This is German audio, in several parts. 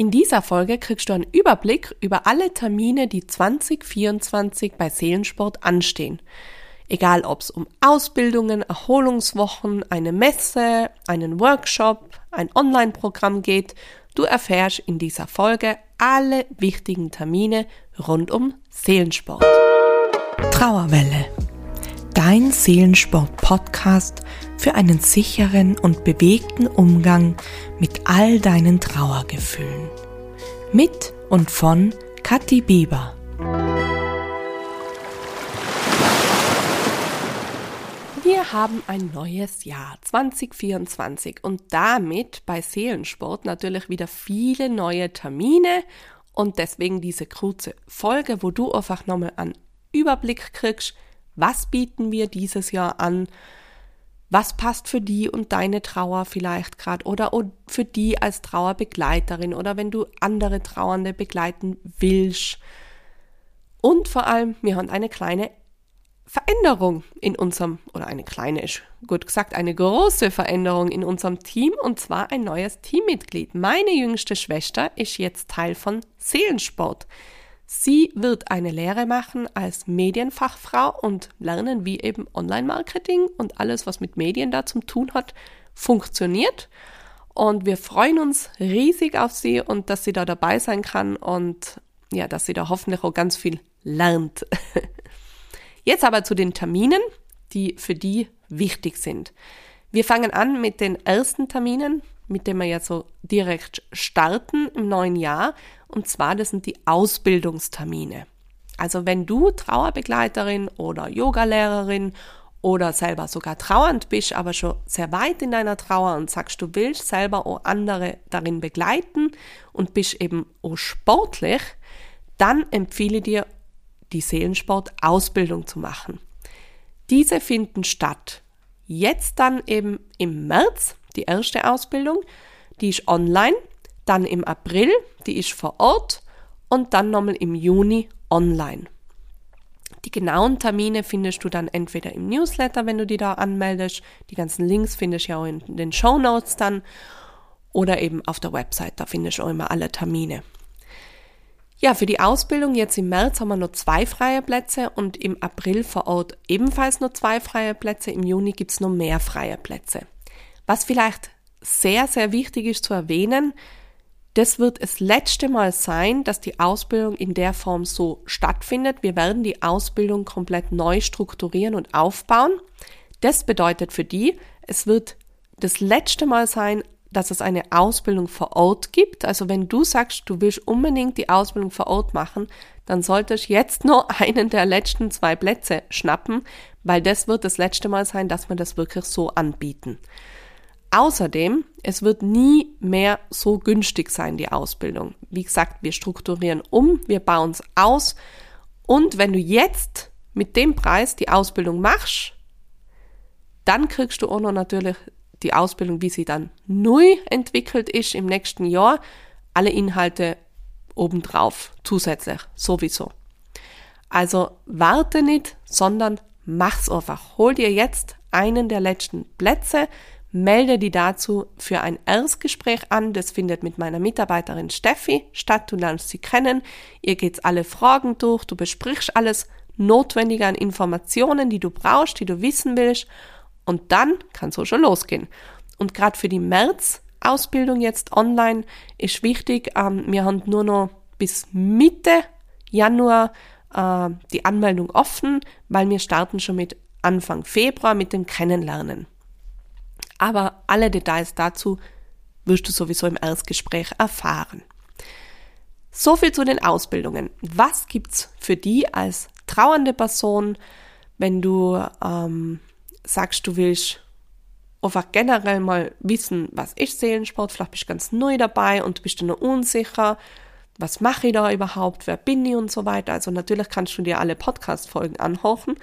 In dieser Folge kriegst du einen Überblick über alle Termine, die 2024 bei Seelensport anstehen. Egal ob es um Ausbildungen, Erholungswochen, eine Messe, einen Workshop, ein Online-Programm geht, du erfährst in dieser Folge alle wichtigen Termine rund um Seelensport. Trauerwelle. Dein Seelensport-Podcast für einen sicheren und bewegten Umgang mit all deinen Trauergefühlen. Mit und von Kathi Bieber. Wir haben ein neues Jahr 2024 und damit bei Seelensport natürlich wieder viele neue Termine und deswegen diese kurze Folge, wo du einfach nochmal einen Überblick kriegst, was bieten wir dieses Jahr an, was passt für die und deine Trauer vielleicht gerade oder für die als Trauerbegleiterin oder wenn du andere Trauernde begleiten willst. Und vor allem, wir haben eine kleine Veränderung in unserem, oder eine kleine gut gesagt, eine große Veränderung in unserem Team und zwar ein neues Teammitglied. Meine jüngste Schwester ist jetzt Teil von Seelensport. Sie wird eine Lehre machen als Medienfachfrau und lernen, wie eben Online-Marketing und alles, was mit Medien da zum tun hat, funktioniert. Und wir freuen uns riesig auf sie und dass sie da dabei sein kann und ja, dass sie da hoffentlich auch ganz viel lernt. Jetzt aber zu den Terminen, die für die wichtig sind. Wir fangen an mit den ersten Terminen, mit denen wir jetzt so direkt starten im neuen Jahr. Und zwar, das sind die Ausbildungstermine. Also wenn du Trauerbegleiterin oder Yogalehrerin oder selber sogar trauernd bist, aber schon sehr weit in deiner Trauer und sagst, du willst selber auch andere darin begleiten und bist eben auch sportlich, dann empfehle dir die Seelensport-Ausbildung zu machen. Diese finden statt. Jetzt dann eben im März, die erste Ausbildung, die ist online, dann im April, die ist vor Ort und dann nochmal im Juni online. Die genauen Termine findest du dann entweder im Newsletter, wenn du die da anmeldest. Die ganzen Links findest du ja auch in den Show Notes dann oder eben auf der Website. Da findest du auch immer alle Termine. Ja, für die Ausbildung jetzt im März haben wir nur zwei freie Plätze und im April vor Ort ebenfalls nur zwei freie Plätze. Im Juni gibt's nur mehr freie Plätze. Was vielleicht sehr, sehr wichtig ist zu erwähnen, das wird das letzte Mal sein, dass die Ausbildung in der Form so stattfindet. Wir werden die Ausbildung komplett neu strukturieren und aufbauen. Das bedeutet für die, es wird das letzte Mal sein, dass es eine Ausbildung vor Ort gibt. Also wenn du sagst, du willst unbedingt die Ausbildung vor Ort machen, dann solltest du jetzt nur einen der letzten zwei Plätze schnappen, weil das wird das letzte Mal sein, dass wir das wirklich so anbieten. Außerdem, es wird nie mehr so günstig sein, die Ausbildung. Wie gesagt, wir strukturieren um, wir bauen es aus und wenn du jetzt mit dem Preis die Ausbildung machst, dann kriegst du auch noch natürlich die Ausbildung, wie sie dann neu entwickelt ist im nächsten Jahr, alle Inhalte obendrauf, zusätzlich, sowieso. Also warte nicht, sondern mach's einfach. Hol dir jetzt einen der letzten Plätze, melde die dazu für ein Erstgespräch an. Das findet mit meiner Mitarbeiterin Steffi statt. Du lernst sie kennen. Ihr geht's alle Fragen durch. Du besprichst alles Notwendige an Informationen, die du brauchst, die du wissen willst. Und dann kann auch schon losgehen. Und gerade für die März-Ausbildung jetzt online ist wichtig, ähm, wir haben nur noch bis Mitte Januar äh, die Anmeldung offen, weil wir starten schon mit Anfang Februar mit dem Kennenlernen. Aber alle Details dazu wirst du sowieso im Erstgespräch erfahren. So viel zu den Ausbildungen. Was gibt's für die als trauernde Person, wenn du ähm, sagst, du willst einfach generell mal wissen, was ist Seelensport, vielleicht bist du ganz neu dabei und bist du noch unsicher, was mache ich da überhaupt, wer bin ich und so weiter. Also natürlich kannst du dir alle Podcast-Folgen anhören.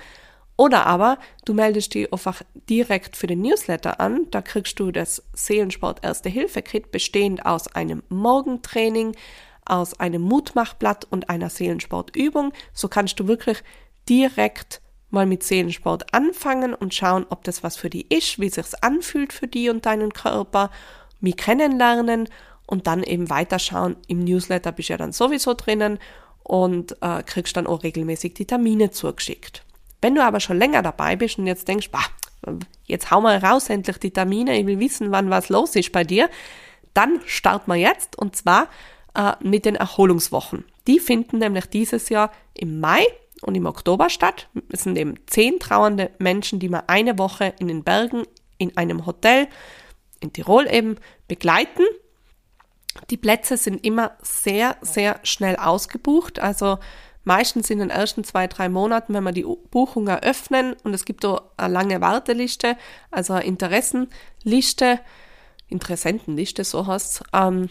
Oder aber du meldest dich einfach direkt für den Newsletter an. Da kriegst du das Seelensport Erste Hilfe Kit bestehend aus einem Morgentraining, aus einem Mutmachblatt und einer Seelensportübung. So kannst du wirklich direkt mal mit Seelensport anfangen und schauen, ob das was für die ist, wie sich's anfühlt für die und deinen Körper, mich kennenlernen und dann eben weiterschauen. Im Newsletter bist du ja dann sowieso drinnen und äh, kriegst dann auch regelmäßig die Termine zugeschickt. Wenn du aber schon länger dabei bist und jetzt denkst, bah, jetzt hau mal raus endlich die Termine, ich will wissen, wann was los ist bei dir, dann starten wir jetzt und zwar äh, mit den Erholungswochen. Die finden nämlich dieses Jahr im Mai und im Oktober statt. Es sind eben zehn trauernde Menschen, die wir eine Woche in den Bergen in einem Hotel in Tirol eben begleiten. Die Plätze sind immer sehr, sehr schnell ausgebucht. Also meistens in den ersten zwei, drei Monaten, wenn wir die Buchung eröffnen und es gibt da eine lange Warteliste, also eine Interessenliste, Interessentenliste, so heißt ähm,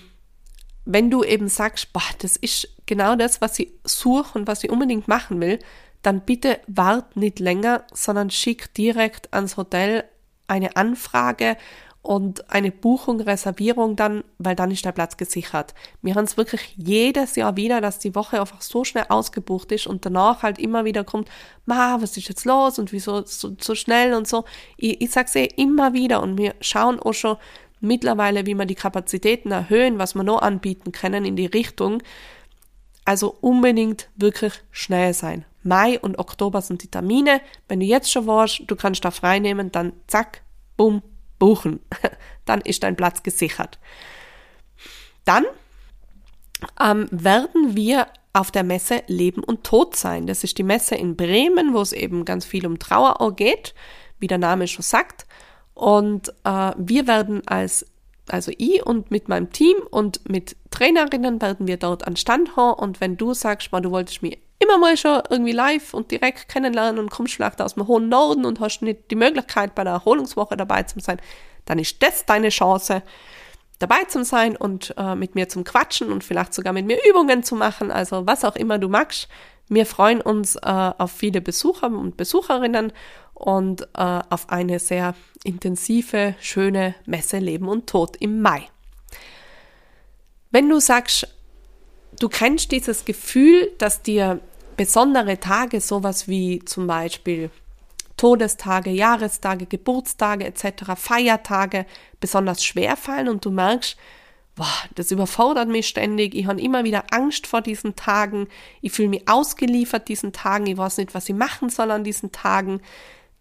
wenn du eben sagst, boah, das ist genau das, was ich suche und was ich unbedingt machen will, dann bitte wart nicht länger, sondern schick direkt ans Hotel eine Anfrage und eine Buchung, Reservierung dann, weil dann ist der Platz gesichert. Wir haben es wirklich jedes Jahr wieder, dass die Woche einfach so schnell ausgebucht ist und danach halt immer wieder kommt, ma, was ist jetzt los und wieso so, so schnell und so. Ich, ich sag's eh immer wieder und wir schauen auch schon mittlerweile, wie wir die Kapazitäten erhöhen, was wir noch anbieten können in die Richtung. Also unbedingt wirklich schnell sein. Mai und Oktober sind die Termine. Wenn du jetzt schon warst, du kannst da frei nehmen, dann zack, bumm, buchen. Dann ist dein Platz gesichert. Dann ähm, werden wir auf der Messe Leben und Tod sein. Das ist die Messe in Bremen, wo es eben ganz viel um Trauer geht, wie der Name schon sagt. Und äh, wir werden als, also ich und mit meinem Team und mit Trainerinnen werden wir dort an Stand haben. Und wenn du sagst, du wolltest mich immer mal schon irgendwie live und direkt kennenlernen und kommst vielleicht aus dem hohen Norden und hast nicht die Möglichkeit, bei der Erholungswoche dabei zu sein, dann ist das deine Chance, dabei zu sein und äh, mit mir zum Quatschen und vielleicht sogar mit mir Übungen zu machen, also was auch immer du magst. Wir freuen uns äh, auf viele Besucher und Besucherinnen und äh, auf eine sehr intensive, schöne Messe Leben und Tod im Mai. Wenn du sagst, du kennst dieses Gefühl, dass dir besondere Tage, sowas wie zum Beispiel Todestage, Jahrestage, Geburtstage etc., Feiertage besonders schwer fallen und du merkst, boah, das überfordert mich ständig, ich habe immer wieder Angst vor diesen Tagen, ich fühle mich ausgeliefert diesen Tagen, ich weiß nicht, was ich machen soll an diesen Tagen,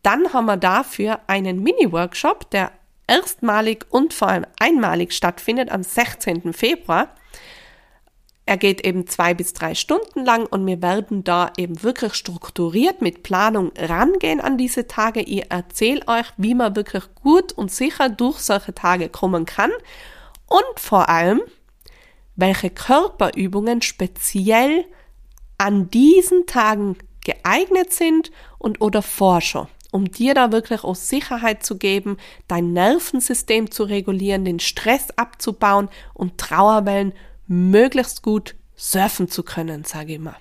dann haben wir dafür einen Mini-Workshop, der erstmalig und vor allem einmalig stattfindet am 16. Februar. Er geht eben zwei bis drei Stunden lang und wir werden da eben wirklich strukturiert mit Planung rangehen an diese Tage. Ich erzähle euch, wie man wirklich gut und sicher durch solche Tage kommen kann und vor allem, welche Körperübungen speziell an diesen Tagen geeignet sind und oder Forscher, um dir da wirklich auch Sicherheit zu geben, dein Nervensystem zu regulieren, den Stress abzubauen und Trauerwellen möglichst gut surfen zu können, sage ich mal.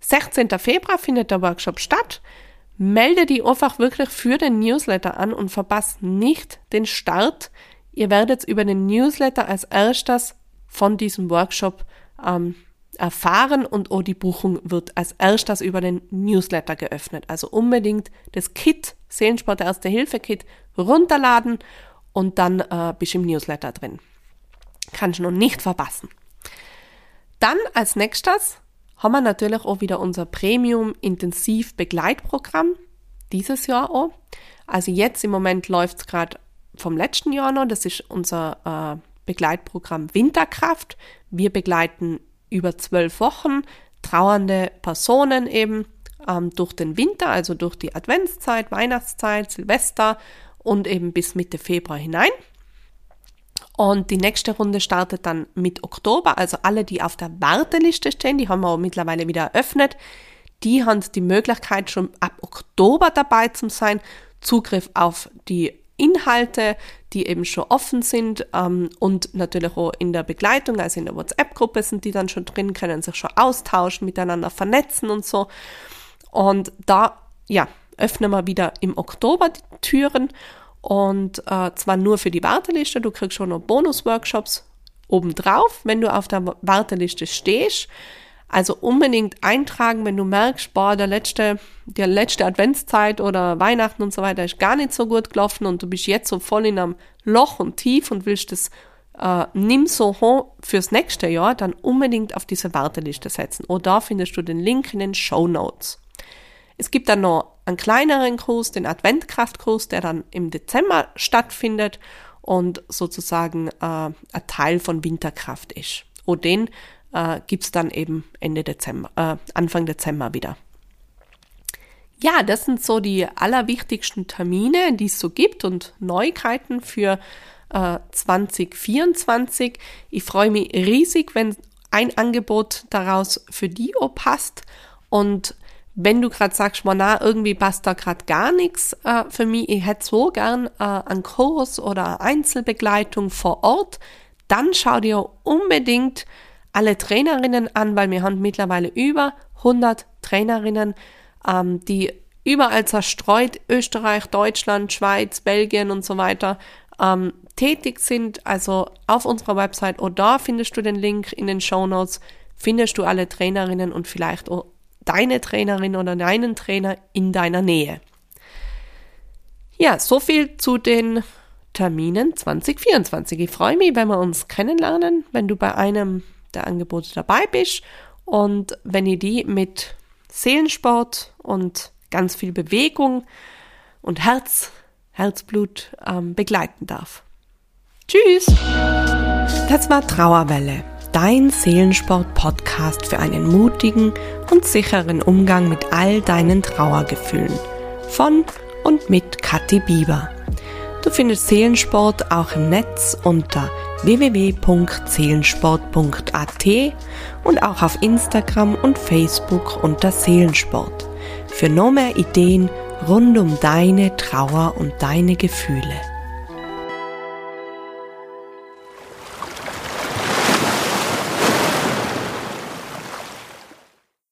16. Februar findet der Workshop statt. Melde dich einfach wirklich für den Newsletter an und verpasst nicht den Start. Ihr werdet über den Newsletter als erstes von diesem Workshop ähm, erfahren und auch die Buchung wird als erstes über den Newsletter geöffnet. Also unbedingt das Kit, Seelensport Erste Hilfe Kit, runterladen und dann äh, bist du im Newsletter drin. Kannst du noch nicht verpassen. Dann als nächstes haben wir natürlich auch wieder unser Premium Intensiv Begleitprogramm. Dieses Jahr auch. Also jetzt im Moment läuft es gerade vom letzten Jahr noch. Das ist unser äh, Begleitprogramm Winterkraft. Wir begleiten über zwölf Wochen trauernde Personen eben ähm, durch den Winter, also durch die Adventszeit, Weihnachtszeit, Silvester und eben bis Mitte Februar hinein. Und die nächste Runde startet dann mit Oktober. Also alle, die auf der Warteliste stehen, die haben wir mittlerweile wieder eröffnet. Die haben die Möglichkeit, schon ab Oktober dabei zu sein. Zugriff auf die Inhalte, die eben schon offen sind ähm, und natürlich auch in der Begleitung, also in der WhatsApp-Gruppe sind die dann schon drin, können sich schon austauschen, miteinander vernetzen und so. Und da, ja, öffnen wir wieder im Oktober die Türen und äh, zwar nur für die Warteliste, du kriegst schon noch Bonus-Workshops obendrauf, wenn du auf der Warteliste stehst. Also unbedingt eintragen, wenn du merkst, boah, der letzte, der letzte Adventszeit oder Weihnachten und so weiter ist gar nicht so gut gelaufen und du bist jetzt so voll in einem Loch und tief und willst das äh, nimm Soho fürs nächste Jahr dann unbedingt auf diese Warteliste setzen. Oder da findest du den Link in den Show Notes. Es gibt dann noch einen kleineren Kurs, den Adventkraftkurs, der dann im Dezember stattfindet und sozusagen äh, ein Teil von Winterkraft ist. Und den äh, gibt dann eben Ende Dezember, äh, Anfang Dezember wieder. Ja, das sind so die allerwichtigsten Termine, die es so gibt und Neuigkeiten für äh, 2024. Ich freue mich riesig, wenn ein Angebot daraus für Dio passt und wenn du gerade sagst, na, irgendwie passt da gerade gar nichts äh, für mich, ich hätte so gern äh, einen Kurs oder Einzelbegleitung vor Ort, dann schau dir unbedingt alle Trainerinnen an, weil wir haben mittlerweile über 100 Trainerinnen, ähm, die überall zerstreut, Österreich, Deutschland, Schweiz, Belgien und so weiter, ähm, tätig sind. Also auf unserer Website oder findest du den Link in den Show Notes, findest du alle Trainerinnen und vielleicht auch deine Trainerin oder deinen Trainer in deiner Nähe. Ja, so viel zu den Terminen 2024. Ich freue mich, wenn wir uns kennenlernen, wenn du bei einem der Angebote dabei bist und wenn ihr die mit Seelensport und ganz viel Bewegung und Herz, Herzblut ähm, begleiten darf. Tschüss! Das war Trauerwelle, dein Seelensport-Podcast für einen mutigen und sicheren Umgang mit all deinen Trauergefühlen. Von und mit Kathi Bieber. Du findest Seelensport auch im Netz unter www.seelensport.at und auch auf Instagram und Facebook unter Seelensport. Für noch mehr Ideen rund um deine Trauer und deine Gefühle.